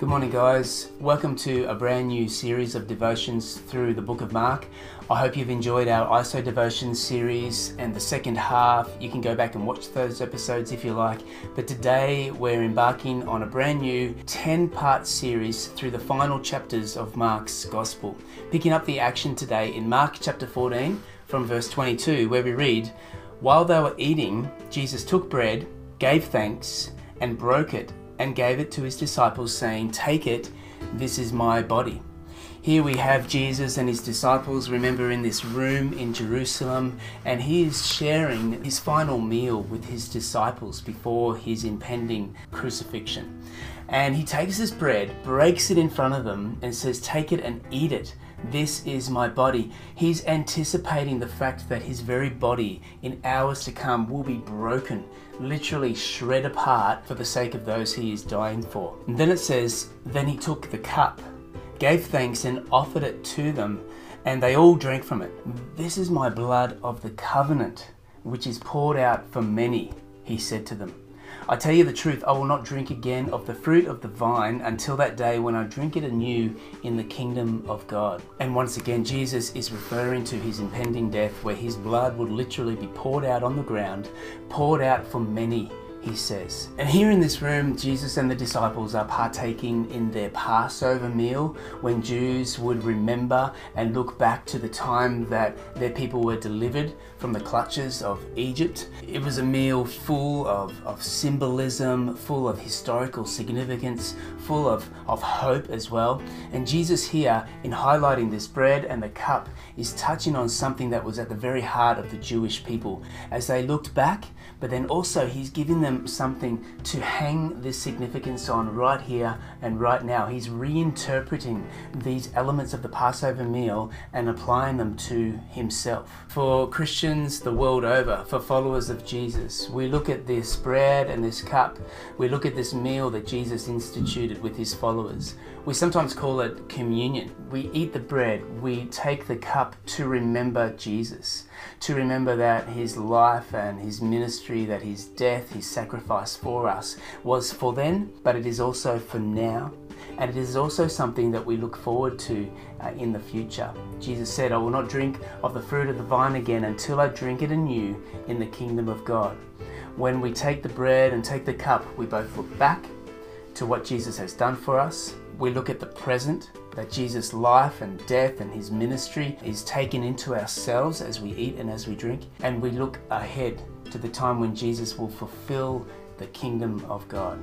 Good morning, guys. Welcome to a brand new series of devotions through the book of Mark. I hope you've enjoyed our ISO devotions series and the second half. You can go back and watch those episodes if you like. But today we're embarking on a brand new 10 part series through the final chapters of Mark's Gospel. Picking up the action today in Mark chapter 14 from verse 22, where we read While they were eating, Jesus took bread, gave thanks, and broke it and gave it to his disciples, saying, Take it, this is my body. Here we have Jesus and his disciples, remember, in this room in Jerusalem, and he is sharing his final meal with his disciples before his impending crucifixion. And he takes this bread, breaks it in front of them, and says, Take it and eat it. This is my body. He's anticipating the fact that his very body in hours to come will be broken, literally shred apart for the sake of those he is dying for. And then it says, Then he took the cup, gave thanks, and offered it to them, and they all drank from it. This is my blood of the covenant, which is poured out for many, he said to them. I tell you the truth, I will not drink again of the fruit of the vine until that day when I drink it anew in the kingdom of God. And once again, Jesus is referring to his impending death, where his blood would literally be poured out on the ground, poured out for many he says. And here in this room, Jesus and the disciples are partaking in their Passover meal when Jews would remember and look back to the time that their people were delivered from the clutches of Egypt. It was a meal full of, of symbolism, full of historical significance, full of, of hope as well. And Jesus here, in highlighting this bread and the cup, is touching on something that was at the very heart of the Jewish people as they looked back, but then also he's giving them them something to hang this significance on right here and right now. He's reinterpreting these elements of the Passover meal and applying them to himself. For Christians the world over, for followers of Jesus, we look at this bread and this cup, we look at this meal that Jesus instituted with his followers. We sometimes call it communion. We eat the bread, we take the cup to remember Jesus, to remember that his life and his ministry, that his death, his sacrifice for us was for then, but it is also for now. And it is also something that we look forward to uh, in the future. Jesus said, I will not drink of the fruit of the vine again until I drink it anew in the kingdom of God. When we take the bread and take the cup, we both look back to what Jesus has done for us we look at the present, that Jesus' life and death and his ministry is taken into ourselves as we eat and as we drink, and we look ahead to the time when Jesus will fulfill the kingdom of God.